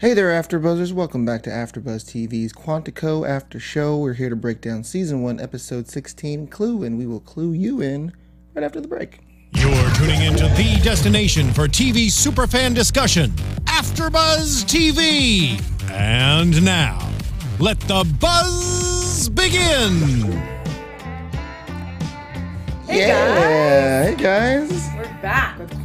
Hey there, AfterBuzzers! Welcome back to AfterBuzz TV's Quantico After Show. We're here to break down Season 1, Episode 16, Clue, and we will clue you in right after the break. You're tuning into the destination for TV superfan discussion, AfterBuzz TV. And now, let the buzz begin. Hey yeah, hey guys! We're back with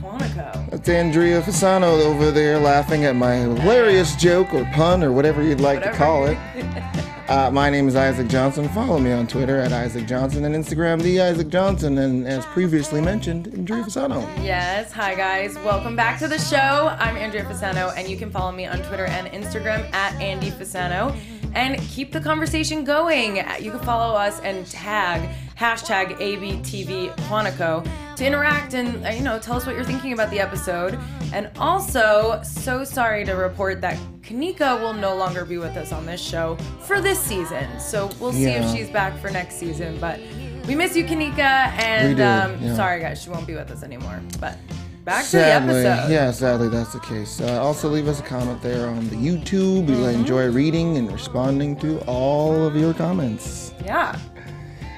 Andrea Fasano over there laughing at my hilarious joke or pun or whatever you'd like to call it. Uh, my name is Isaac Johnson. Follow me on Twitter at Isaac Johnson and Instagram, the Isaac Johnson, and as previously mentioned, Andrea Fasano. Yes, hi guys. Welcome back to the show. I'm Andrea Fasano, and you can follow me on Twitter and Instagram at Andy Fasano. And keep the conversation going. You can follow us and tag hashtag ABTV Quantico to interact and uh, you know tell us what you're thinking about the episode. And also, so sorry to report that Kanika will no longer be with us on this show for this season. So we'll see Yeah. if she's back for next season. But we miss you, Kanika, and um, yeah. sorry guys, she won't be with us anymore. But back Sadly, to the episode. yeah, sadly that's the case. Uh, also, leave us a comment there on the YouTube. We Mm-hmm. enjoy reading and responding to all of your comments. Yeah.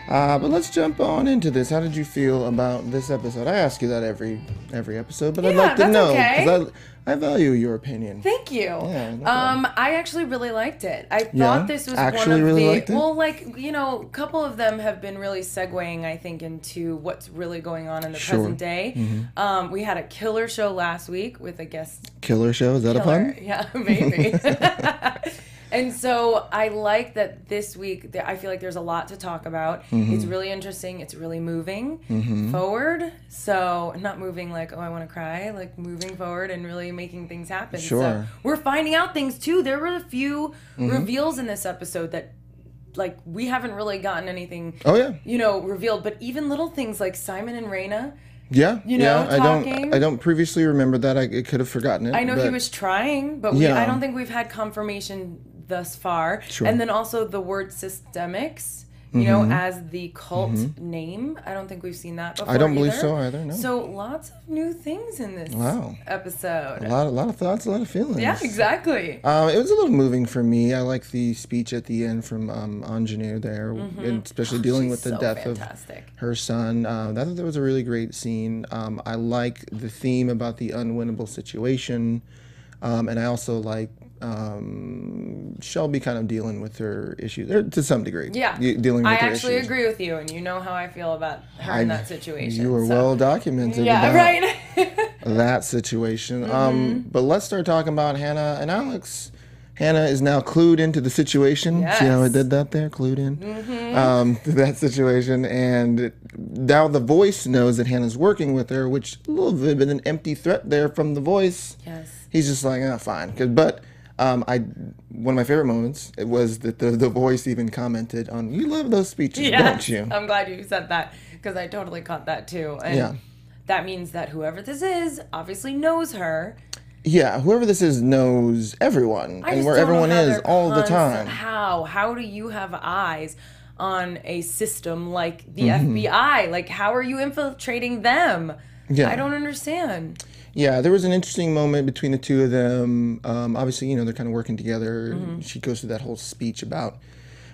Uh, but let's jump on into this. How did you feel about this episode? I ask you that every every episode, but I'd like to know okay. because I, I value your opinion. Thank you. Yeah, no um, I actually really liked it. I thought Yeah? this was one of really the liked it? well, like you know, a couple of them have been really segueing, I think, into what's really going on in the Sure. Mm-hmm. present day. Um, we had a killer show last week with a guest Killer show is that a pun? Yeah, maybe. and so I like that this week. I feel like there's a lot to talk about. Mm-hmm. It's really interesting. It's really moving forward. So not moving like oh I want to cry, like moving forward and really making things happen. Sure. So we're finding out things too. There were a few Mm-hmm. reveals in this episode that. Like we haven't really gotten anything, Oh yeah, you know, revealed. But even little things like Simon and Raina, yeah, You yeah. know, I don't talking. I don't previously remember that. I, I could have forgotten it. I know he was trying, but we, Yeah. I don't think we've had confirmation thus far. Sure. And then also the word systemics, you know, Mm-hmm. as the cult name. I don't think we've seen that before. I don't believe either. so either. No. So lots of new things in this Wow. episode. a lot, a lot of thoughts, a lot of feelings. Yeah, exactly. Um, it was a little moving for me. I like the speech at the end from um, Aunjanue there, and especially dealing with the Mm-hmm. Oh, She's death so of her son. Um, I thought that was a really great scene. Um, I like the theme about the unwinnable situation, um, and I also like um, Shelby kind of dealing with her issues er, to some degree. Yeah. dealing with I actually issues. agree with you, and you know how I feel about her in that situation. You were so- well documented Yeah, about right. that situation. Mm-hmm. Um, but let's start talking about Hannah and Alex. Hannah is now clued into the situation. Yes. See how I Mm-hmm. did that there? Clued in um, to that situation. And now the voice knows that Hannah's working with her, which a little bit of an empty threat there from the voice. yes. He's just like, ah, fine. 'Cause- But um, I, one of my favorite moments it was that the, the voice even commented on, "You love those speeches, Yes. don't you?" I'm glad you said that because I totally caught that too. And Yeah. that means that whoever this is obviously knows her. Yeah, whoever this is knows everyone I and where everyone is all the time. How? How do you have eyes on a system like the Mm-hmm. FBI? Like, how are you infiltrating them? Yeah. I don't understand. Yeah, there was an interesting moment between the two of them. Um, obviously, you know, they're kind of working together. Mm-hmm. She goes through that whole speech about,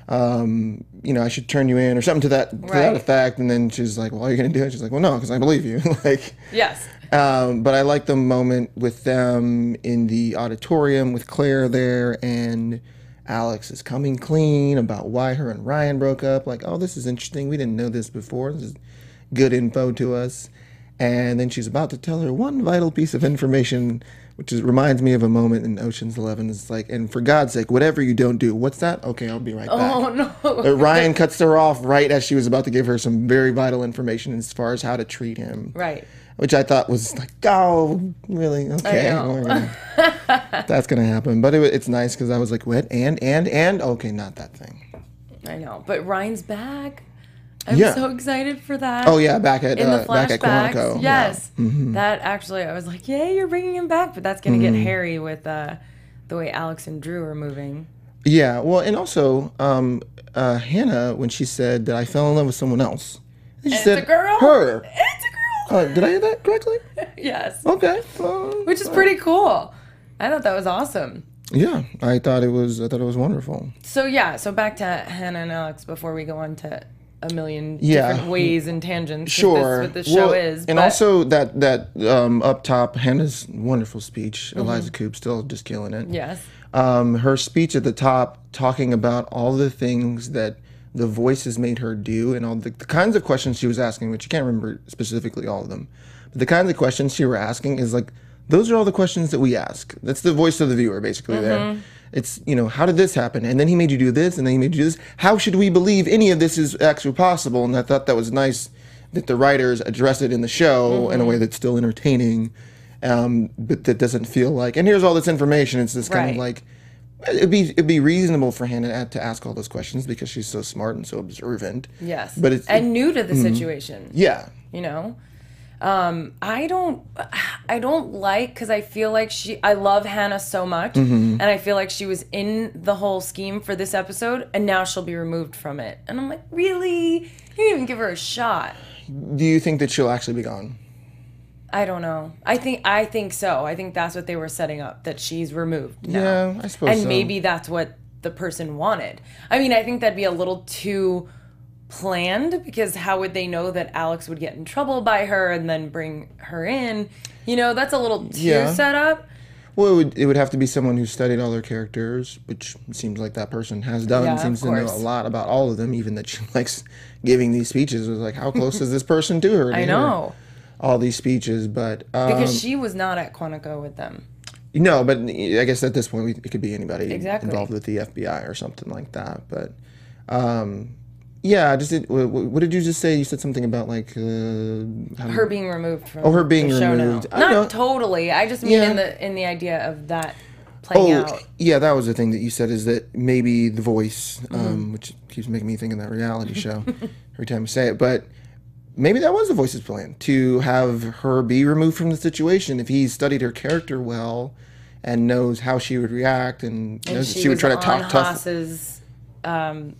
um, you know, I should turn you in or something to that to that effect. And then she's like, "Well, are you going to do it?" She's like, "Well, no, because I believe you." like, Yes. um, but I like the moment with them in the auditorium with Claire there, and Alex is coming clean about why her and Ryan broke up. Like, oh, this is interesting. We didn't know this before. This is good info to us. And then she's about to tell her one vital piece of information, which is, reminds me of a moment in Ocean's Eleven. It's like, and for God's sake, whatever you don't do, what's that? Okay, I'll be right back. Oh no. Uh, Ryan cuts her off right as she was about to give her some very vital information as far as how to treat him right. which I thought was like, oh, really? Okay, that's gonna happen. But it, it's nice because I was like, what? And and and okay, not that thing. I know. But Ryan's back. I'm Yeah. so excited for that. Oh yeah, back at in the uh, back at. Quantico. yeah. Mm-hmm. Yes, that actually, I was like, "Yay, you're bringing him back!" But that's gonna get Mm-hmm. hairy with uh, the way Alex and Drew are moving. Yeah. Well, and also um, uh, Hannah when she said that I fell in love with someone else. She It's said a girl. her. It's a girl. Uh, did I hear that correctly? yes, Okay. well, which is pretty cool. I thought that was awesome. Yeah, I thought it was. I thought it was wonderful. So yeah, so back to Hannah and Alex before we go on to a million Yeah. different ways and tangents. Sure. That's what the show Well, is. and but- also that that um, up top, Hannah's wonderful speech. Eliza Coupe still just killing it. yes. um, her speech at the top talking about all the things that the voices made her do and all the, the kinds of questions she was asking, which you can't remember specifically all of them. But the kinds of questions she were asking is like, those are all the questions that we ask. That's the voice of the viewer, basically, there. It's, you know, how did this happen? And then he made you do this, and then he made you do this. How should we believe any of this is actually possible? And I thought that was nice that the writers address it in the show in a way that's still entertaining, um, but that doesn't feel like, and here's all this information. It's this kind of like, it'd be it'd be reasonable for Hannah to ask all those questions because she's so smart and so observant. Yes. But it's and new to the situation. yeah, you know um i don't i don't like because i feel like she i love hannah so much Mm-hmm. and i feel like she was in the whole scheme for this episode and now she'll be removed from it and i'm like really you didn't even give her a shot do you think that she'll actually be gone? i don't know i think i think so i think that's what they were setting up that she's removed now. Yeah, I suppose and so. maybe that's what the person wanted i mean i think that'd be a little too planned because how would they know that alex would get in trouble by her and then bring her in you know that's a little too Yeah. set up Well, it would it would have to be someone who studied all their characters, which seems like that person has done. Yeah, seems to know a lot about all of them, even that she likes giving these speeches. It was like, how close is this person to her? to i know all these speeches, but um, because she was not at quantico with them No, but I guess at this point we, it could be anybody Exactly. involved with the FBI or something like that. But um, yeah, just did, what, did you just say? You said something about like uh, her being removed from Oh, her being the show removed. I not know. totally i just mean Yeah. in the in the idea of that playing Oh, out yeah, that was the thing that you said is that maybe the voice, um, Mm-hmm. which keeps making me think of that reality show every time you say it, but maybe that was the voice's plan to have her be removed from the situation if he studied her character well and knows how she would react and, and knows she, she would try to talk tough. Haas's, um,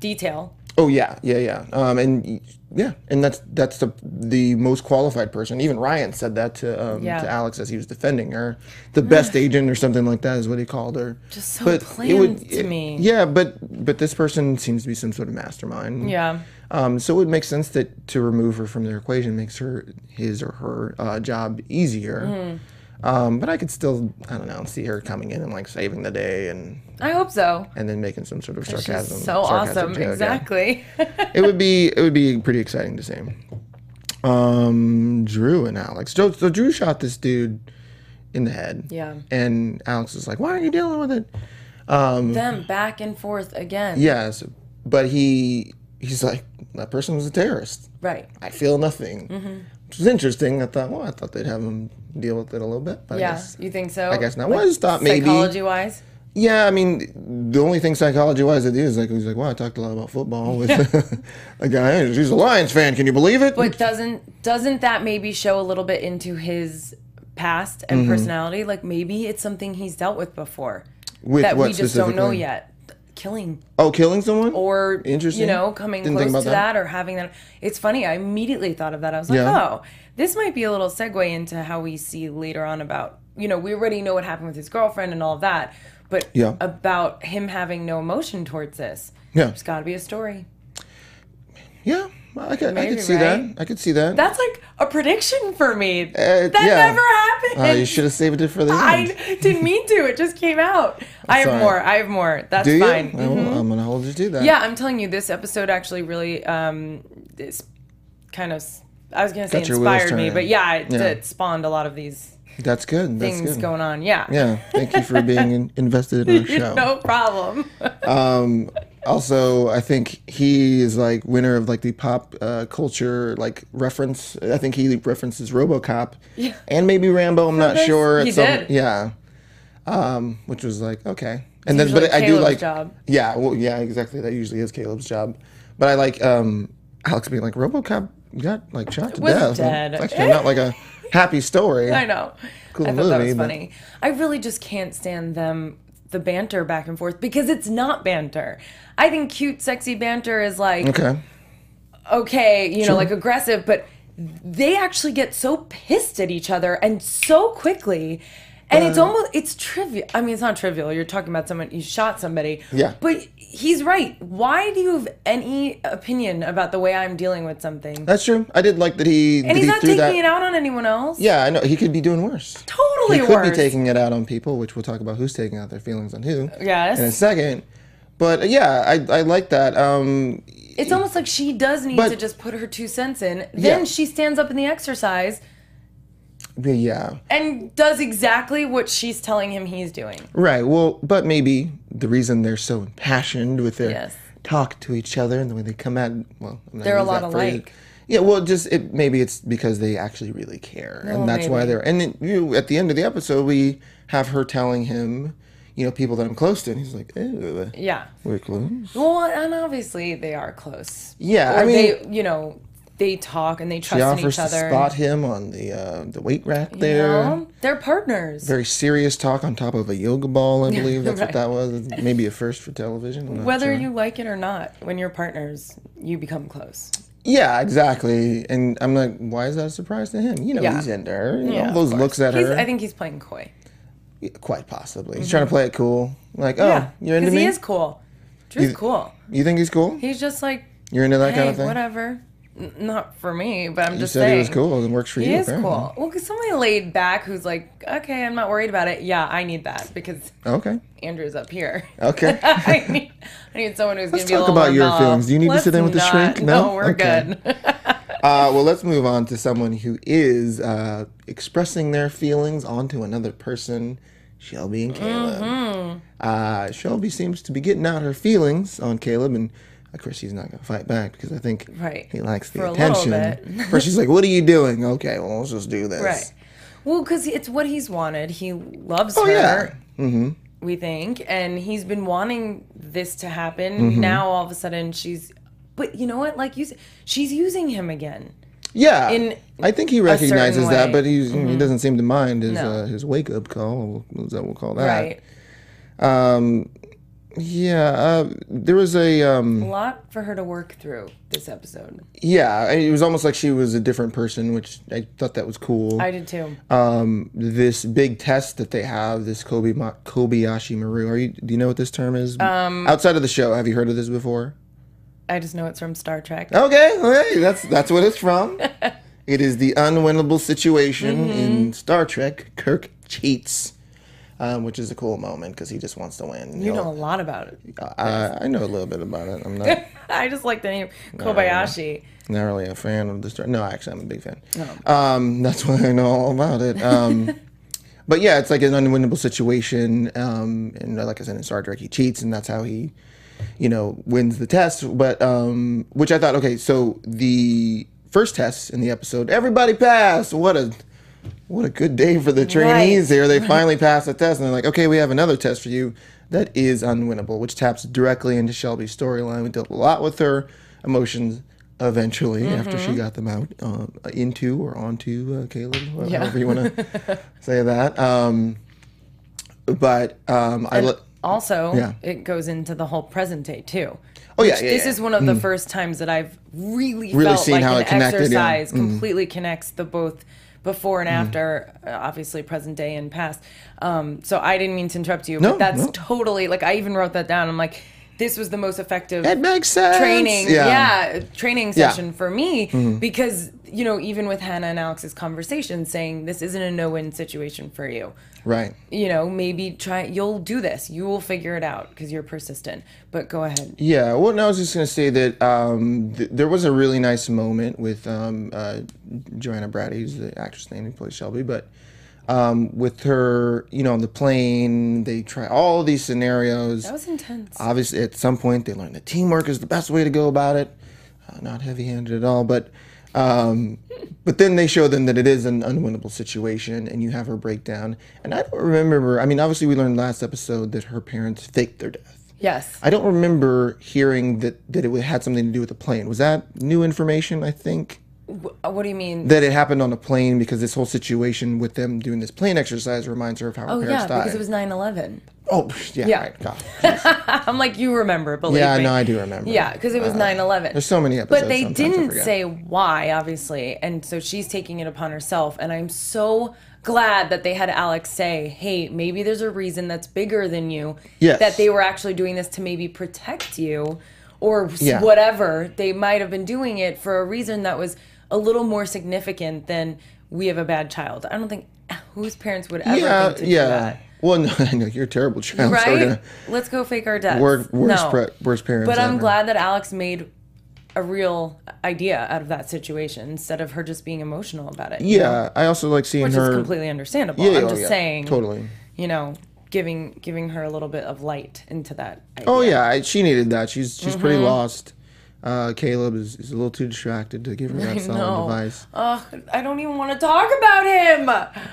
detail Oh yeah, yeah, yeah. Um, and yeah, and that's that's the the most qualified person. Even Ryan said that to um, Yeah. to Alex as he was defending her. The best agent or something like that is what he called her. Just so planned to me. Yeah, but but this person seems to be some sort of mastermind. yeah Um, so it would make sense that to remove her from their equation makes her his or her uh, job easier. Mm-hmm. Um, but I could still I don't know see her coming in and like saving the day and i hope so and then making some sort of sarcasm. so sarcastic awesome. joke, yeah Exactly. it would be it would be pretty exciting to see. Um, Drew and Alex. So, so Drew shot this dude in the head. Yeah. And Alex is like, "Why aren't you dealing with it?" Um, Them back and forth again. yes, but he he's like, "That person was a terrorist. Right. I feel nothing." Mm-hmm. Which was interesting. I thought, well, I thought they'd have him deal with it a little bit. But I Yeah. guess, You think so? I guess not. Well, I just thought maybe- Psychology wise. yeah, I mean, the only thing psychology wise do is like, he's like, well, I talked a lot about football with a guy. He's a Lions fan. Can you believe it? But doesn't doesn't that maybe show a little bit into his past and Mm-hmm. personality? Like maybe it's something he's dealt with before with that what we just don't know yet. Killing Oh, killing someone? or Interesting. you know coming Didn't close to that. that. or having that. It's funny. I immediately thought of that. I was like, Yeah. oh, this might be a little segue into how we see later on about you know we already know what happened with his girlfriend and all of that, but Yeah. about him having no emotion towards this. Yeah. There's got to be a story. Yeah, I could, I could see right? that. I could see that. That's like a prediction for me. Uh, that yeah. never happened. Uh, you should have saved it for the end. I didn't mean to. It just came out. I have Sorry. more. I have more. That's Do you? fine. Well, I'm gonna hold you to that. Yeah, I'm telling you, this episode actually really um, is kind of. I was gonna say inspired me, but yeah, it, Yeah. it spawned a lot of these that's good. That's things good. going on. Yeah. Yeah, thank you for being in, invested in our show. no problem. Also, I think he is like winner of like the pop uh, culture like reference. I think he references RoboCop Yeah. and maybe Rambo. I'm not sure. He some- did. Yeah. Um, which was like okay, and then usually but I do like job. yeah, well yeah, exactly. That usually is Caleb's job. But I like um Alex being like RoboCop got like shot to Was death. dead. It's actually not like a happy story. I know. Cool I thought that was funny. I really just can't stand them the banter back and forth because it's not banter. I think cute, sexy banter is like Okay. okay, you know, like aggressive, but they actually get so pissed at each other and so quickly. And it's almost it's trivial. I mean, it's not trivial. You're talking about someone you shot somebody. Yeah. But he's right. Why do you have any opinion about the way I'm dealing with something? That's true. I did like that he. and that he's he not taking that, it out on anyone else. Yeah, I know. He could be doing worse. Totally he could worse. be taking it out on people, which we'll talk about who's taking out their feelings on who Yes. in a second. But uh, yeah, I, I like that. Um, It's almost like she does need But- to just put her two cents in. Then Yeah. she stands up in the exercise yeah, and does exactly what she's telling him he's doing. right. Well, but maybe the reason they're so impassioned with their Yes. talk to each other and the way they come at well, They're a lot alike. Yeah, well, just it maybe it's because they actually really care, and that's why they're. And then, you at the end of the episode, we have her telling him, you know, people that I'm close to, and he's like, "Ew, Yeah. we're close." Well, and obviously they are close. Yeah, Or I mean, they, you know, they talk and they trust She trust in offers each to other. spot him on the uh, the weight rack you there. know? They're partners. Very serious talk on top of a yoga ball, I believe that's right. what that was. Maybe a first for television. Whether sure. you like it or not, when you're partners, you become close. Yeah, exactly. And I'm like, why is that a surprise to him? You know, Yeah. he's into her. You Yeah, know, those looks at He's, her. I think he's playing coy. Yeah, quite possibly. He's trying to play it cool. Like, oh, yeah, you're into me. he is cool. Drew's You- cool. You think he's cool? He's just like, You're into that hey, kind of thing. whatever. Not for me, but I'm You just said saying. he was cool. It works for He you. is apparently. cool. Well, because somebody laid back who's like, okay, I'm not worried about it. Yeah, I need that because Okay. Andrew's up here. Okay. I need, I need someone who's Let's going to be a talk about your feelings. Do you need to Let's sit in with the shrink? No? No, we're Okay. good. Uh, well, let's move on to someone who is uh, expressing their feelings onto another person, Shelby and Caleb. Mm-hmm. Uh, Shelby seems to be getting out her feelings on Caleb, and of course, she's not going to fight back because I think Right. he likes the For attention. First, she's like, "What are you doing?" Okay, well, let's just do this. right. Well, because it's what he's wanted. He loves Oh her. yeah. we think and he's been wanting this to happen Mm-hmm. now all of a sudden she's but you know what like you she's using him again Yeah. In I think he recognizes that, but he's, he doesn't seem to mind his No. uh, his wake up call. Is that we'll call that? right Yeah. Uh, there was a. Um, a lot for her to work through this episode Yeah, it was almost like she was a different person, which I thought that was cool. i did too um, this big test that they have, this Kobe Kobayashi Maru. Are you? Do you know what this term is? Um, Outside of the show, have you heard of this before? i just know it's from star trek Okay, okay, that's that's what it's from. it is the unwinnable situation Mm-hmm. in Star Trek. Kirk cheats, um, which is a cool moment because he just wants to win. you know a lot about it I, I know a little bit about it. I'm not. i just like the name kobayashi not really a fan of the story. No, actually, I'm a big fan. Oh. Um, that's why I know all about it. Um, but yeah, it's like an unwinnable situation. Um, and like I said in Star Trek, he cheats, and that's how he, you know, wins the test. But um, which I thought, okay, so the first test in the episode, everybody passed. What a what a good day for the trainees Right. here. They finally passed the test, and they're like, okay, we have another test for you that is unwinnable, which taps directly into Shelby's storyline. We dealt a lot with her emotions eventually after Mm-hmm. she got them out uh, into or onto uh, Caleb, Yeah. however you want to say that. Um, but um, I also Yeah. it goes into the whole present day too Oh yeah, yeah, this yeah. is one of the first times that I've really, Really felt seen like how an it connected, yeah. Exercise completely connects the both before and after, uh, obviously present day and past. Um, so I didn't mean to interrupt you, No, but that's no. totally like I even wrote that down. I'm like, this was the most effective It makes sense. training, yeah, training Yeah. Mm-hmm. session for me because you know even with Hannah and Alex's conversation, saying this isn't a no-win situation for you Right. you know, maybe try, you'll do this. You will figure it out because you're persistent. But go ahead. Yeah, well, no, I was just gonna say that um, th- there was a really nice moment with um, uh, Johanna Braddy, who's the actress name who plays Shelby, but um, with her, you know, on the plane, they try all these scenarios. That was intense. Obviously, at some point, they learn that teamwork is the best way to go about it. Uh, not heavy-handed at all, but um, but then they show them that it is an unwinnable situation, and you have her breakdown. And I don't remember. I mean, obviously, we learned last episode that her parents faked their death. yes. I don't remember hearing that that it had something to do with the plane. Was that new information? I think. Wh- What do you mean? that it happened on a plane because this whole situation with them doing this plane exercise reminds her of how her oh parents yeah, died. because it was 9/11. oh yeah, Yeah. right. God. I'm like, you remember, believe Yeah, me. no, I do remember. Yeah, because it was uh, 9/11. There's so many episodes. But they didn't say why, obviously, and so she's taking it upon herself. And I'm so glad that they had Alex say, "Hey, maybe there's a reason that's bigger than you. Yes. That they were actually doing this to maybe protect you, or Yeah. whatever. They might have been doing it for a reason that was a little more significant than we have a bad child. I don't think whose parents would ever Yeah, think to do yeah. that." Well, no, you're a terrible child. So we're gonna Let's go fake our deaths. work worst, no. pre- worst parents. But I'm ever. glad that Alex made a real idea out of that situation instead of her just being emotional about it. you know? Yeah, I also like seeing Which her. is completely understandable. Yeah, I'm oh, just yeah, saying, totally. you know, giving giving her a little bit of light into that. Idea. Oh yeah, I, she needed that. She's she's pretty Mm-hmm. lost. Uh, Caleb is, is a little too distracted to give her that solid advice. Ugh, I don't even want to talk about him.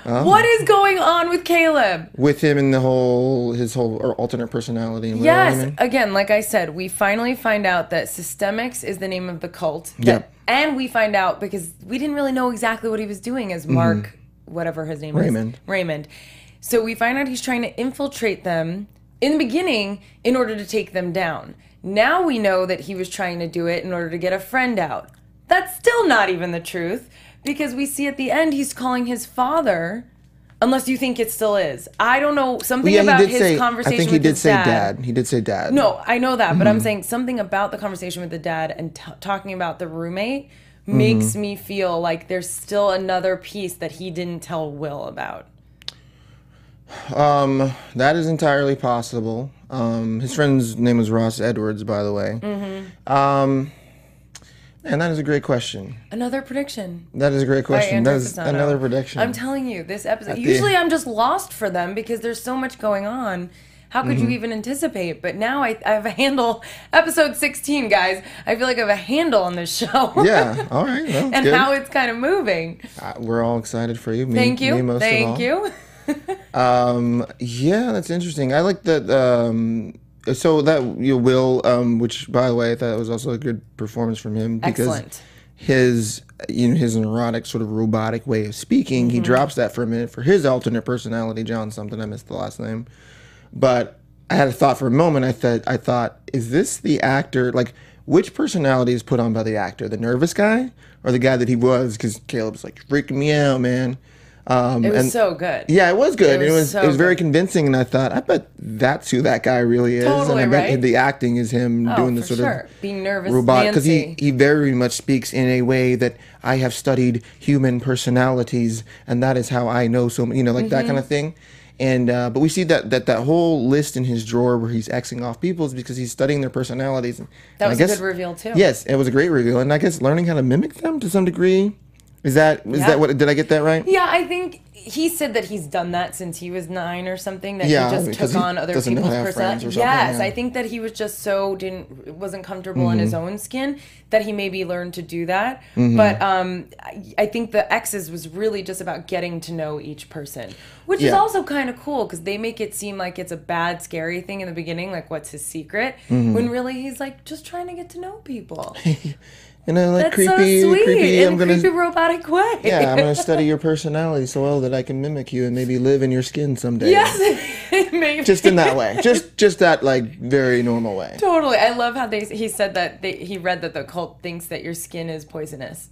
Oh. What is going on with Caleb? With him and the whole his whole or alternate personality. And Yes, I mean. again, like I said, we finally find out that Systemics is the name of the cult. that- Yep. And we find out because we didn't really know exactly what he was doing as Mark, whatever his name Mm-hmm. Raymond. is. Raymond. So we find out he's trying to infiltrate them in the beginning in order to take them down. Now we know that he was trying to do it in order to get a friend out. That's still not even the truth because we see at the end he's calling his father. Unless you think it still is, I don't know something yeah, about his say. I conversation think he did say dad. dad. He did say dad. No, I know that, but Mm-hmm. I'm saying something about the conversation with the dad and t- talking about the roommate Mm-hmm. makes me feel like there's still another piece that he didn't tell Will about. Um, that is entirely possible. Um, his friend's name was Ross Edwards, by the way. Mm-hmm. Um, and that is a great question. Another prediction. That is a great question. That is another prediction. I'm telling you, this episode. the- Usually, I'm just lost for them because there's so much going on. How could Mm-hmm. you even anticipate? But now I, I have a handle. Episode 16, guys. I feel like I have a handle on this show. yeah. All right. Well, and good. how it's kind of moving. Uh, we're all excited for you. Me, Thank you. Me most Thank of all. you. Um, yeah, that's interesting. I like that. Um, so that you know, Will, um, which by the way, I thought was also a good performance from him because Excellent. his you know his neurotic sort of robotic way of speaking, Mm-hmm. he drops that for a minute for his alternate personality, John something. I missed the last name, but I had a thought for a moment. I thought, I thought, is this the actor? Like, which personality is put on by the actor? The nervous guy or the guy that he was? Because Caleb's like freaking me out, man. Um, It was and- so good. yeah, it was good. It It was was, so it was very good. convincing, and I thought, I bet that's who that guy really is, Totally, and I bet right? the acting is him Oh, doing the sort sure. of Being nervous, robot because he he very much speaks in a way that I have studied human personalities, and that is how I know so you know like that Mm-hmm. kind of thing. And uh, but we see that that that whole list in his drawer where he's xing off people is because he's studying their personalities. And That and was I a guess, good reveal, too. Yes, it was a great reveal, and I guess learning how to mimic them to some degree. Is that is Yeah. that what did I get that right? Yeah, I think he said that he's done that since he was nine or something. That Yeah, he just took on other people's personalities. or something, Yes, yeah. Mm-hmm. I think that he was just so didn't wasn't comfortable in his own skin that he maybe learned to do that. But um, I, I think the X's was really just about getting to know each person, which is also kind of cool because they make it seem like it's a bad, scary thing in the beginning, like what's his secret, Mm-hmm. when really he's like just trying to get to know people. You know, like That's creepy, so sweet creepy. in I'm a gonna creepy robotic way. yeah, I'm gonna study your personality so well that I can mimic you and maybe live in your skin someday. Yes, maybe. Just in that way, just just that like very normal way. Totally. I love how they he said that they, he read that the cult thinks that your skin is poisonous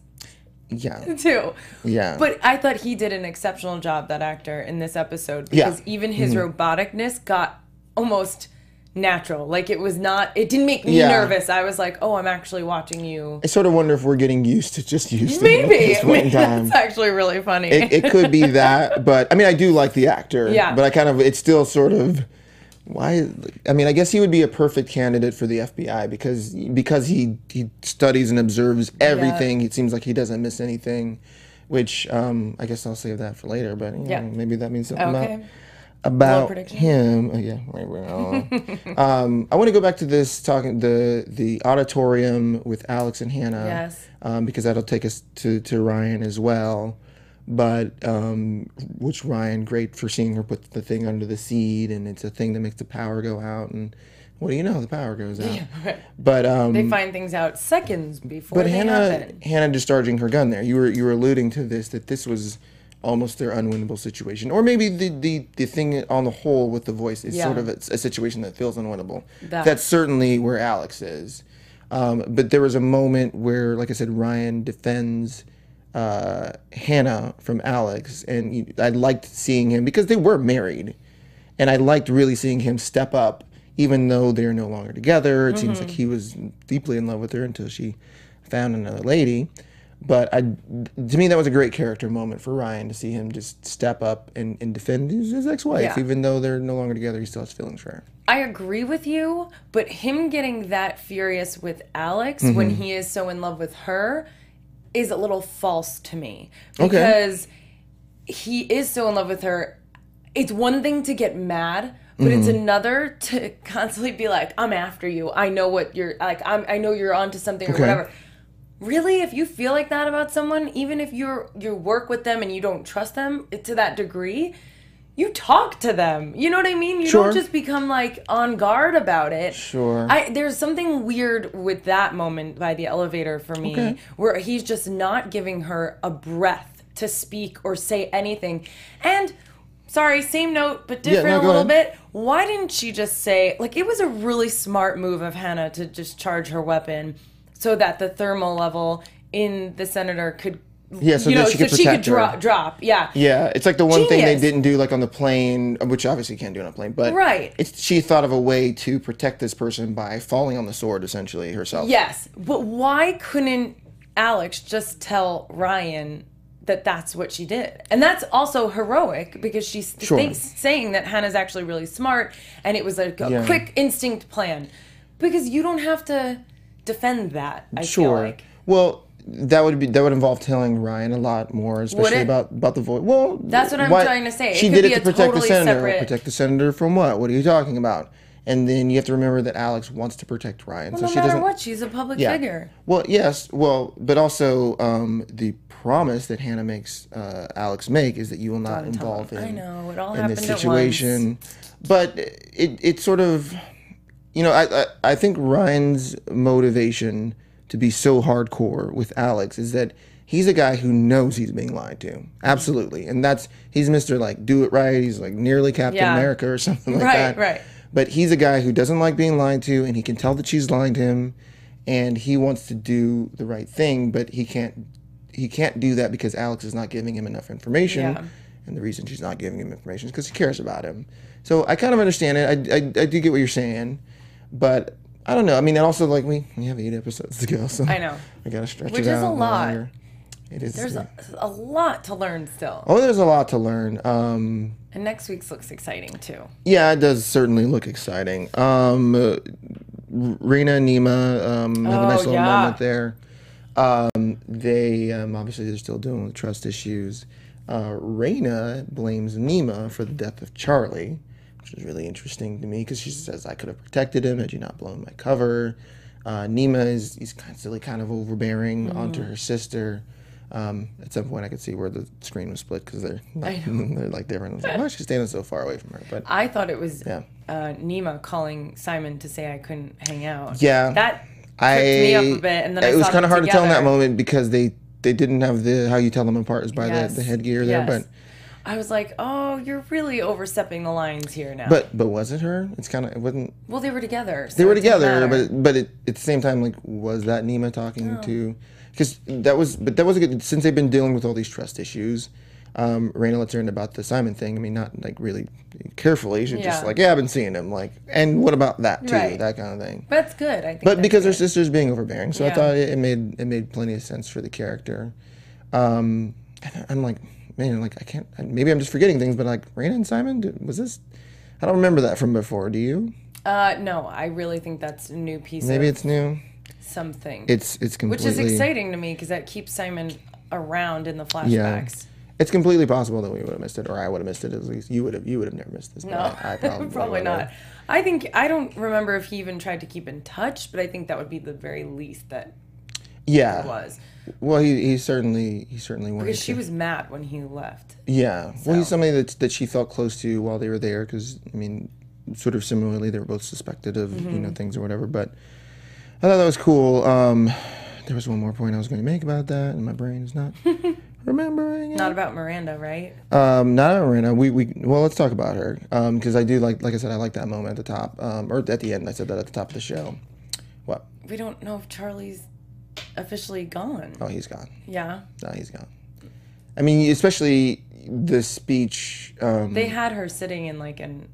Yeah, too. yeah. But I thought he did an exceptional job that actor in this episode Yeah. because even his Mm-hmm. roboticness got almost natural. Like it was not it didn't make me Yeah. nervous. I was like, "Oh, I'm actually watching you." I sort of wonder if we're getting used to just used to Maybe. this point in time. That's actually really funny. It, it could be that, but I mean, I do like the actor. Yeah. But I kind of, it's still sort of, why? I mean, I guess he would be a perfect candidate for the FBI because because he he studies and observes everything. It seems like he doesn't miss anything, which um, I guess I'll save that for later. But you know, Yeah. maybe that means something okay. about about him. Oh, yeah, right, right, I um, I want to go back to this talking the the auditorium with Alex and Hannah. Yes. Um, because that'll take us to to Ryan as well. But um, which Ryan great for seeing her put the thing under the seat, and it's a thing that makes the power go out and what do you know? The power goes out. Yeah. But um, They find things out seconds before but Hannah, happen. Hannah discharging her gun there. You were you were alluding to this that this was almost their unwinnable situation, or maybe the the, the thing on the whole with the voice is sort of a, a situation that feels unwinnable. That- That's certainly where Alex is. Um, but there was a moment where, like I said, Ryan defends uh, Hannah from Alex, and you, I liked seeing him because they were married, and I liked really seeing him step up, even though they're no longer together. It seems like he was deeply in love with her until she found another lady. But I, to me, that was a great character moment for Ryan to see him just step up and, and defend his, his ex-wife, Yeah. even though they're no longer together. He still has feelings for her. I agree with you, but him getting that furious with Alex when Mm-hmm. he is so in love with her is a little false to me. Okay. Because he is so in love with her. It's one thing to get mad, but it's Mm-hmm. another to constantly be like, I'm after you. I know what you're like I'm I know you're onto something or Okay. whatever. Really, if you feel like that about someone, even if you're you work with them and you don't trust them to that degree, you talk to them. You know what I mean? You Sure. don't just become like on guard about it. Sure. I there's something weird with that moment by the elevator for me Okay. where he's just not giving her a breath to speak or say anything. And sorry, same note but different no, a little ahead. bit. Why didn't she just say like it was a really smart move of Hannah to just charge her weapon so that the thermal level in the senator could Yeah, so you that know, she could so she could drop drop. Yeah. Yeah, it's like the one thing they didn't do, like on the plane, which obviously you can't do on a plane, but Right. It's she thought of a way to protect this person by falling on the sword, essentially herself. Yes, but why couldn't Alex just tell Ryan that that's what she did? And that's also heroic because she's Sure. saying that Hannah's actually really smart and it was like a Yeah. quick instinct plan. Because you don't have to defend that. I sure. like. Well, that would be that would involve telling Ryan a lot more, especially about about the voice. Well, That's what I'm why- trying to say. It She could did be it to protect totally the senator. separate- Protect the senator from what? What are you talking about? And then you have to remember that Alex wants to protect Ryan, so no she matter doesn't. what, she's a public Yeah. figure. Well, yes. Well, but also um, the promise that Hannah makes uh, Alex make is that you will not Don't involve him. I know, it all in this happened at situation. But it it sort of, you know, I, I I think Ryan's motivation to be so hardcore with Alex is that he's a guy who knows he's being lied to. Absolutely, and that's he's Mister like do it right. He's like nearly Captain Yeah. America or something like Right, that. right. Right. But he's a guy who doesn't like being lied to, and he can tell that she's lying to him, and he wants to do the right thing, but he can't. He can't do that because Alex is not giving him enough information, Yeah. and the reason she's not giving him information is because she cares about him. So I kind of understand it. I, I, I do get what you're saying, but I don't know. I mean, and also like we we have eight episodes to go, so I know. I gotta stretch Which it out Which is a lot. longer. It is. There's a, a lot to learn still. oh, there's a lot to learn. Um, And next week's looks exciting too. Yeah, it does certainly look exciting. Um, uh, Raina and Nimah um, have a nice Oh, little yeah. moment there. Um, they um, obviously they're still dealing with trust issues. Uh, Raina blames Nimah for the death of Charlie, which is really interesting to me because she says I could have protected him had you not blown my cover. Uh, Nimah is he's constantly kind of overbearing onto Mm-hmm. her sister. Um, at some point, I could see where the screen was split because they're not, they're like different. I was like, why is she standing so far away from her? But I thought it was Yeah. uh, Nimah calling Simon to say I couldn't hang out. Yeah. that I me up a bit, and then it was kind of hard to tell in that moment because they they didn't have the how you tell them apart is by Yes. the, the headgear there, Yes. but I was like, oh, you're really overstepping the lines here now. but but was it her? It's kind of it wasn't. well, they were together. They were together, but but it, at the same time, like was that Nimah Oh. talking to? Because that was but that was a good since they've been dealing with all these trust issues. Um, Raina lets her in about the Simon thing. I mean, not like really carefully. She's just like, yeah, I've been seeing him. Like, and what about that too? Right. That kind of thing. that's good. I think. but because her sister's being overbearing, so I thought it, it made it made plenty of sense for the character. Um, I'm like, man, like I can't. Maybe I'm just forgetting things, but like Raina and Simon, was this? I don't remember that from before. Do you? uh, no, I really think that's a new piece Maybe it's new. something, It's it's completely. which is exciting to me because that keeps Simon around in the flashbacks. Yeah. It's completely possible that we would have missed it, or I would have missed it. At least you would have. You would have never missed this. No, I, I probably, probably, not. I think I don't remember if he even tried to keep in touch, but I think that would be the very least that Yeah. it was Well, he, he certainly he certainly wanted because she to. was mad when he left. Yeah. Well, he's So. somebody that that she felt close to while they were there. Because I mean, sort of similarly, they were both suspected of you Mm-hmm. know things or whatever. But I thought that was cool. Um, there was one more point I was going to make about that, and my brain is not remembering it. Not about Miranda, right? Um, not Marina. We we well, let's talk about her because I do like like I said, I like that moment at the top um, or at the end. I said that at the top of the show. What? We don't know if Charlie's officially gone. Oh, he's gone. Yeah. No, he's gone. I mean, especially the speech. Um, They had her sitting in like an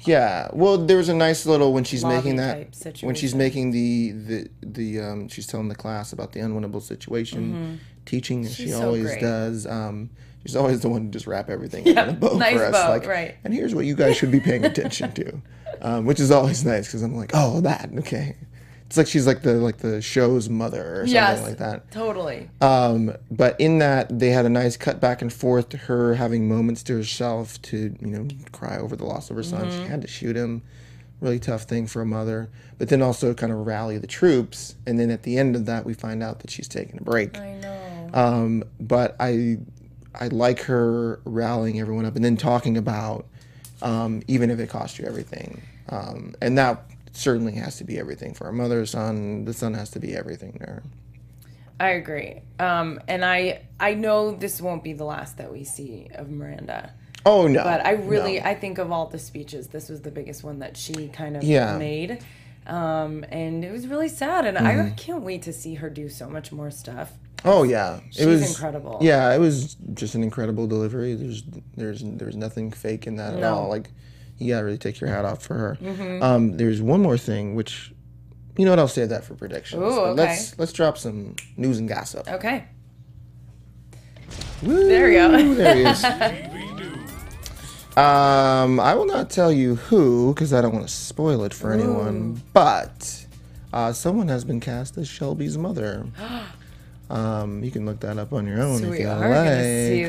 yeah. Well, there was a nice little when she's making that type when she's making the the the um, she's telling the class about the unwinnable situation, teaching as she Mm-hmm. So always great. does. Um, she's always the one to just wrap everything in a bow nice for us. bow, like, right. And here's what you guys should be paying attention to, um, which is always nice because I'm like, oh, that okay. It's like she's like the like the show's mother or something Yes. like that. totally. Um, but in that, they had a nice cut back and forth to her having moments to herself to, you know, cry over the loss of her son. She had to shoot him. Really tough thing for a mother. But then also kind of rally the troops. And then at the end of that, we find out that she's taking a break. I know. Um, but I, I like her rallying everyone up and then talking about, um, even if it cost you everything. Um, and that certainly has to be everything for a mother, son. The son has to be everything there. I agree. Um, and I I know this won't be the last that we see of Miranda. Oh no! But I really no. I think of all the speeches, this was the biggest one that she kind of Yeah. made. Um, and it was really sad and Mm-hmm. I can't wait to see her do so much more stuff. Oh yeah, it was incredible. Yeah, it was just an incredible delivery. There's there's there's nothing fake in that at all. Like you gotta really take your hat off for her. Mm-hmm. Um, there's one more thing which, you know what? I'll save that for predictions. Ooh, okay. Let's let's drop some news and gossip. Okay. Woo, There we go. there he is. Um, I will not tell you who because I don't want to spoil it for anyone. But uh, someone has been cast as Shelby's mother. Um, you can look that up on your own So if you like.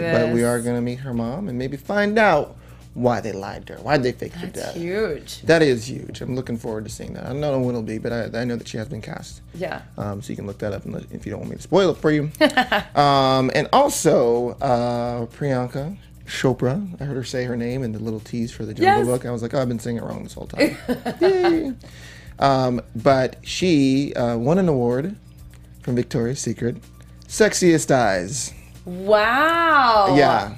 But we are gonna meet her mom and maybe find out why they lied to her. Why they faked her death. That's huge. That is huge. I'm looking forward to seeing that. I don't know when it'll be, but I, I know that she has been cast. Yeah. Um, so you can look that up let- if you don't want me to spoil it for you. um, and also, uh, Priyanka Chopra. I heard her say her name in the little tease for the Jungle Yes. Book. I was like, oh, I've been saying it wrong this whole time. Yay. Um, but she uh, won an award from Victoria's Secret. Sexiest eyes. Wow. Yeah.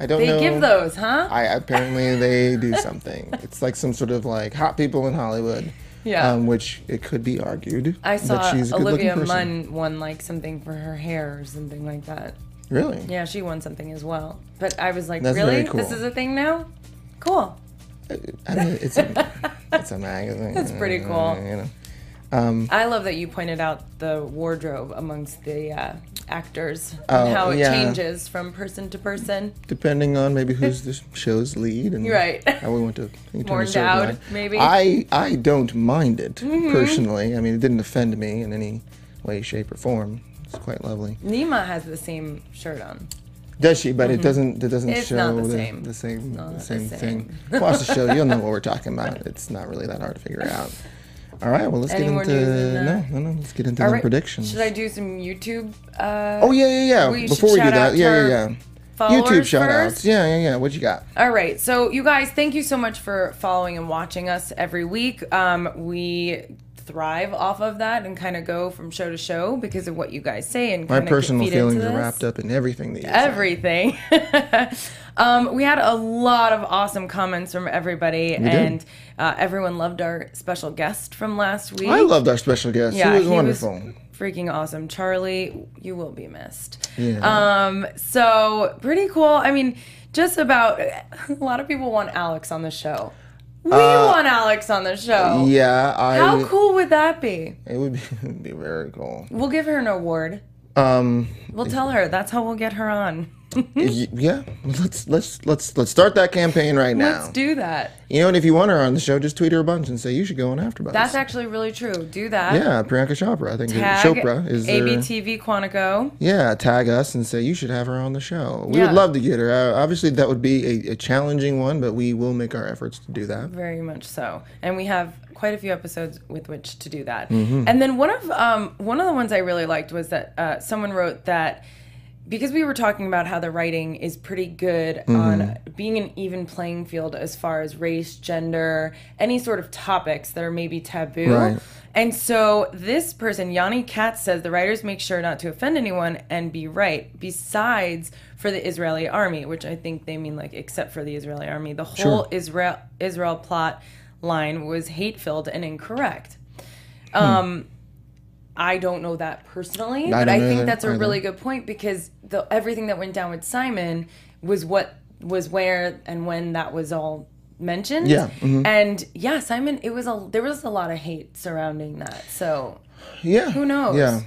I don't They know. give those, huh? I apparently they do something. It's like some sort of like hot people in Hollywood. Yeah. Um, which it could be argued I saw that she's a Olivia. Munn won like something for her hair or something like that. Really? Yeah, she won something as well. But I was like, That's really? cool. This is a thing now? Cool. I mean, it's a, it's a magazine. That's pretty cool. You know. I love that you pointed out the wardrobe amongst the uh, actors Oh, and how it yeah. changes from person to person. Depending on maybe who's the show's lead and Right. how we want to More a endowed, maybe? Mm-hmm. I I don't mind it personally. I mean, it didn't offend me in any way, shape, or form. It's quite lovely. Nimah has the same shirt on. Does she? But it doesn't. It doesn't Mm-hmm. It's show the the, same. the same the the same same. thing. Watch the show. You'll know what we're talking about. It's not really that hard to figure out. All right. Well, let's Any get more into news than no, that? no, no. Let's get into the right. predictions. Should I do some YouTube? Uh, Oh yeah, yeah, yeah. We should Before we do shout out that, to yeah, our yeah, yeah. followers YouTube shout outs. Yeah, yeah, yeah. What you got? All right. So, you guys, thank you so much for following and watching us every week. Um, we thrive off of that and kind of go from show to show because of what you guys say and My personal feelings are wrapped up in everything that you everything. um, we had a lot of awesome comments from everybody, did. and uh, everyone loved our special guest from last week. I loved our special guest. Yeah, he was wonderful. freaking awesome. Charlie, you will be missed. Yeah. Um, so pretty cool. I mean, just about a lot of people want Alex on the show. We want Alex on the show. Uh, yeah, I. How cool would that be? It would be, it would be very cool. We'll give her an award. Um, We'll tell her that's how we'll get her on. Yeah. Let's let's let's let's start that campaign right now. Let's do that. you know, and if you want her on the show, just tweet her a bunch and say you should go on AfterBuzz. That's actually really true. Do that. yeah, Priyanka Chopra. I think Tag Chopra is their- ABTV Quantico. Yeah, tag us and say you should have her on the show. We Yeah. would love to get her. Uh, obviously, that would be a, a challenging one, but we will make our efforts to do that. Very much so. And we have quite a few episodes with which to do that. Mm-hmm. And then one of um, one of the ones I really liked was that uh, someone wrote that because we were talking about how the writing is pretty good Mm-hmm. on being an even playing field as far as race, gender, any sort of topics that are maybe taboo. Right. And so this person, Yanni Katz, says the writers make sure not to offend anyone and be right. Besides for the Israeli army, which I think they mean like except for the Israeli army, the whole Israel Israel plot line was hate filled and incorrect. Um, I don't know that personally, I but I think either, that's a either. really good point because the everything that went down with Simon was what was where and when that was all mentioned. Yeah, mhm. And yeah, Simon, it was a there was a lot of hate surrounding that. So Yeah. Who knows? Yeah.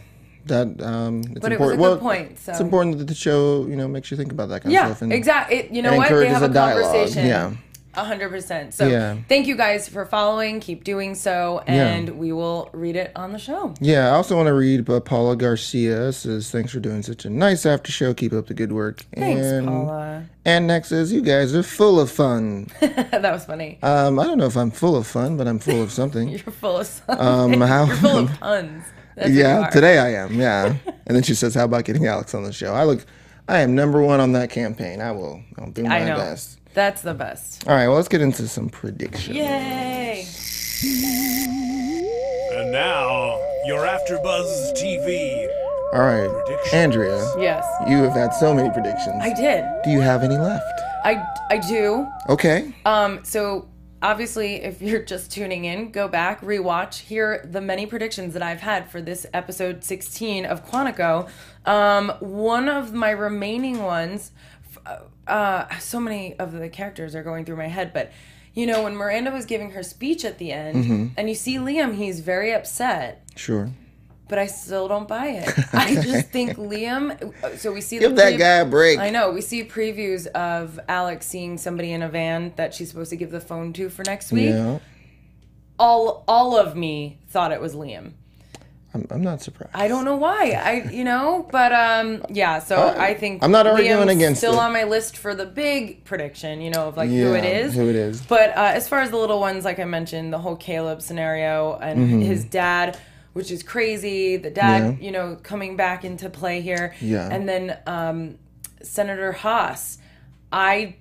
That um it's But it was a important. good well, point, so- It's important that the show, you know, makes you think about that kind of stuff. And, exactly. You know and what? They have a, a dialogue. conversation. Yeah. A hundred percent. So Yeah. thank you guys for following. Keep doing so, and we will read it on the show. Yeah, I also want to read uh, Paula Garcia says, Thanks for doing such a nice after show. Keep up the good work. Thanks, and, Paula. And next says, You guys are full of fun. that was funny. um, I don't know if I'm full of fun, but I'm full of something. You're full of something. Um, how- You're full of puns. That's yeah, today I am. Yeah. and then she says, How about getting Alex on the show? I look, I am number one on that campaign. I will, I'll do my I know. best. That's the best. All right, well, let's get into some predictions. Yay! And now, your AfterBuzz TV. All right, Andrea, Yes, you have had so many predictions. I did. do you have any left? I I do. Okay. Um, so obviously, if you're just tuning in, go back, rewatch, hear the many predictions that I've had for this episode 16 of Quantico. Um, one of my remaining ones, f- uh, so many of the characters are going through my head, but you know, when Miranda was giving her speech at the end, Mm-hmm. and you see Liam, he's very upset. Sure. But I still don't buy it. I just think Liam. So we see Give that pre- guy a break. I know. We see previews of Alex seeing somebody in a van that she's supposed to give the phone to for next week. Yeah. All all of me thought it was Liam. I'm, I'm not surprised. I don't know why. I you know, but um yeah, so I think I'm not arguing Liam's against still it. on my list for the big prediction, you know, of like who it is. Who it is. But uh, as far as the little ones, like I mentioned, the whole Caleb scenario and Mm-hmm. his dad, which is crazy. The dad, Yeah. you know, coming back into play here. Yeah. And then um, Senator Haas, I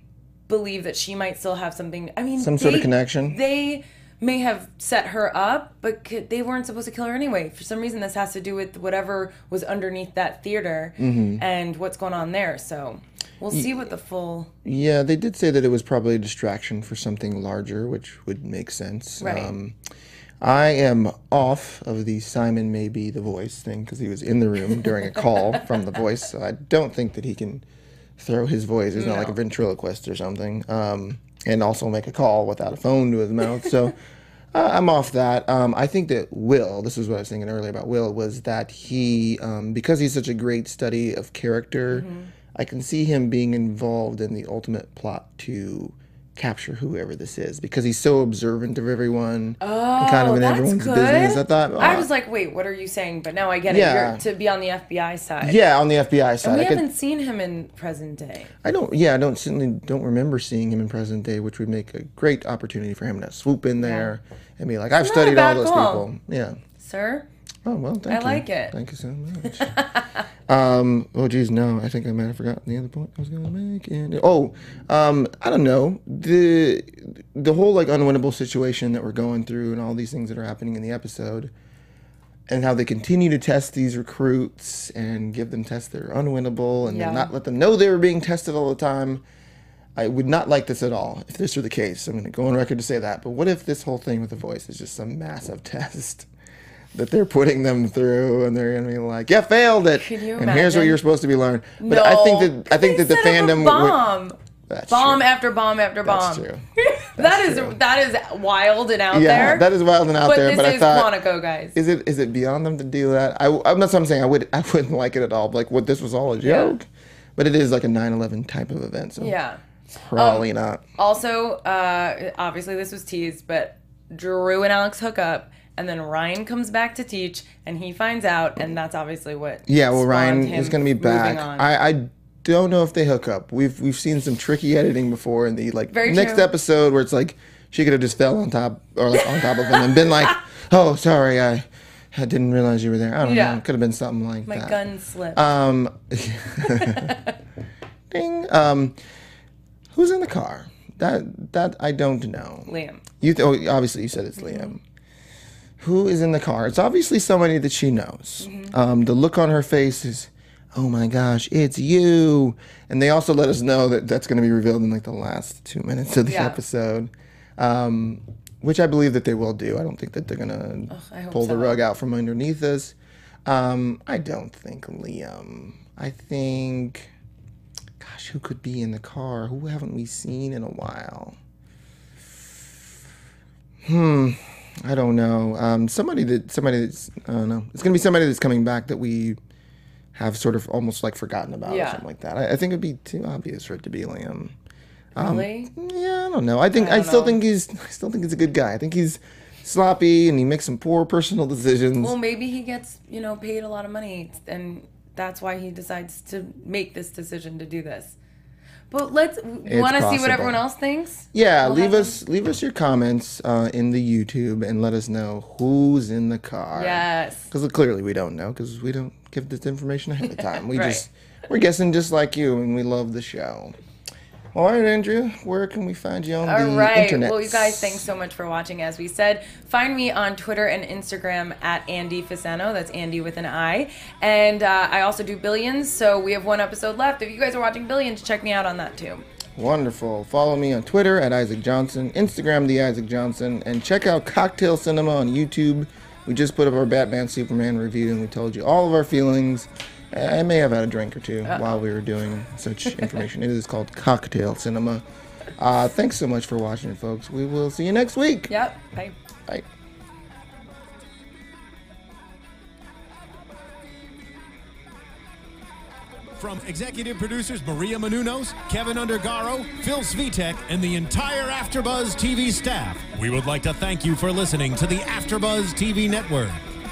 believe that she might still have something. I mean, Some sort of connection? They may have set her up, but c- they weren't supposed to kill her anyway. For some reason, this has to do with whatever was underneath that theater Mm-hmm. and what's going on there. So we'll see what the full. Yeah, they did say that it was probably a distraction for something larger, which would make sense. Right. Um, I am off of the Simon may be the voice thing because he was in the room during a call from the voice, so I don't think that he can throw his voice. He's not like a ventriloquist or something, um, and also make a call without a phone to his mouth. So uh, I'm off that. Um, I think that Will, this is what I was thinking earlier about Will, was that he, um, because he's such a great study of character, Mm-hmm. I can see him being involved in the ultimate plot to capture whoever this is because he's so observant of everyone and kind of Oh, in everyone's good. business. I thought, I uh, was like, wait, what are you saying? But now I get Yeah. it. You're to be on the FBI side. yeah, on the FBI side, And We I haven't seen him in present day. I don't. Yeah, I don't certainly don't remember seeing him in present day, which would make a great opportunity for him to swoop in there and be like, "I've studied all those call. people." Yeah. Sir? Oh well, thank I you. like it. Thank you so much. um. Oh geez, no. I think I might have forgotten the other point I was going to make. And oh, um, I don't know the the whole like unwinnable situation that we're going through and all these things that are happening in the episode. And how they continue to test these recruits and give them tests that are unwinnable and Yeah. then not let them know they were being tested all the time. I would not like this at all if this were the case. I'm going to go on record to say that. But what if this whole thing with the voice is just some massive test that they're putting them through, and they're to be like, "Yeah, failed it," Can you and here's what you're supposed to be learning. But I think that I think that the set up a fandom would- bomb. That's bomb true. after bomb after bomb. That's true. that is true. that is wild and out Yeah, there. that is wild and out but there. this But I is thought, Quantico, guys. is it is it beyond them to do that? I, I'm not. I'm saying I would I wouldn't like it at all. Like, what this was all a joke. But it is like a 9/11 type of event, so yeah. probably not. Also, uh, obviously this was teased, but Drew and Alex hook up, and then Ryan comes back to teach, and he finds out, and that's obviously what. Yeah, well, Ryan is going to be back. I, I don't know if they hook up. We've we've seen some tricky editing before in the like Very next true. episode where it's like she could have just fell on top or like on top of him and been like, "Oh, sorry, I I didn't realize you were there. I don't Yeah. know. It could have been something like My that. gun slipped. Um, ding. Um, who's in the car? That that I don't know. Liam. You th- oh, obviously you said it's Liam. Who is in the car? It's obviously somebody that she knows. Um, the look on her face is, oh my gosh, it's you. And they also let us know that that's going to be revealed in like the last two minutes of the Yeah. episode, um, which I believe that they will do. I don't think that they're going to pull the rug out from underneath us. Um, I don't think Liam. I think, gosh, who could be in the car? Who haven't we seen in a while? Hmm. I don't know. Um, somebody that somebody that's I don't know. It's gonna be somebody that's coming back that we have sort of almost like forgotten about or something like that. I, I think it'd be too obvious for it to be Liam. Really? Yeah, I don't know. I think I, don't still know. think he's I still think he's a good guy. I think he's sloppy and he makes some poor personal decisions. Well, maybe he gets, you know, paid a lot of money and that's why he decides to make this decision to do this. But let's want to see what everyone else thinks? yeah, We'll leave us leave us your comments uh, in the YouTube and let us know who's in the car. Yes. Because clearly we don't know because we don't give this information ahead of time. We Right. just we're guessing just like you, and we love the show. All right, Andrea, where can we find you on All the right. internet? Well, you guys, thanks so much for watching. As we said, find me on Twitter and Instagram at Andi Fasano. That's Andi with an I. And uh, I also do Billions, so we have one episode left. If you guys are watching Billions, check me out on that too. Wonderful. Follow me on Twitter at Isaac Johnson, Instagram the Isaac Johnson, and check out Cocktail Cinema on YouTube. We just put up our Batman Superman review, and we told you all of our feelings. I may have had a drink or 2 while we were doing such information. It is called Cocktail Cinema. Uh, thanks so much for watching, folks. We will see you next week. Yep. Bye. Bye. From executive producers Maria Menounos, Kevin Undergaro, Phil Svitek, and the entire AfterBuzz TV staff, we would like to thank you for listening to the AfterBuzz TV network.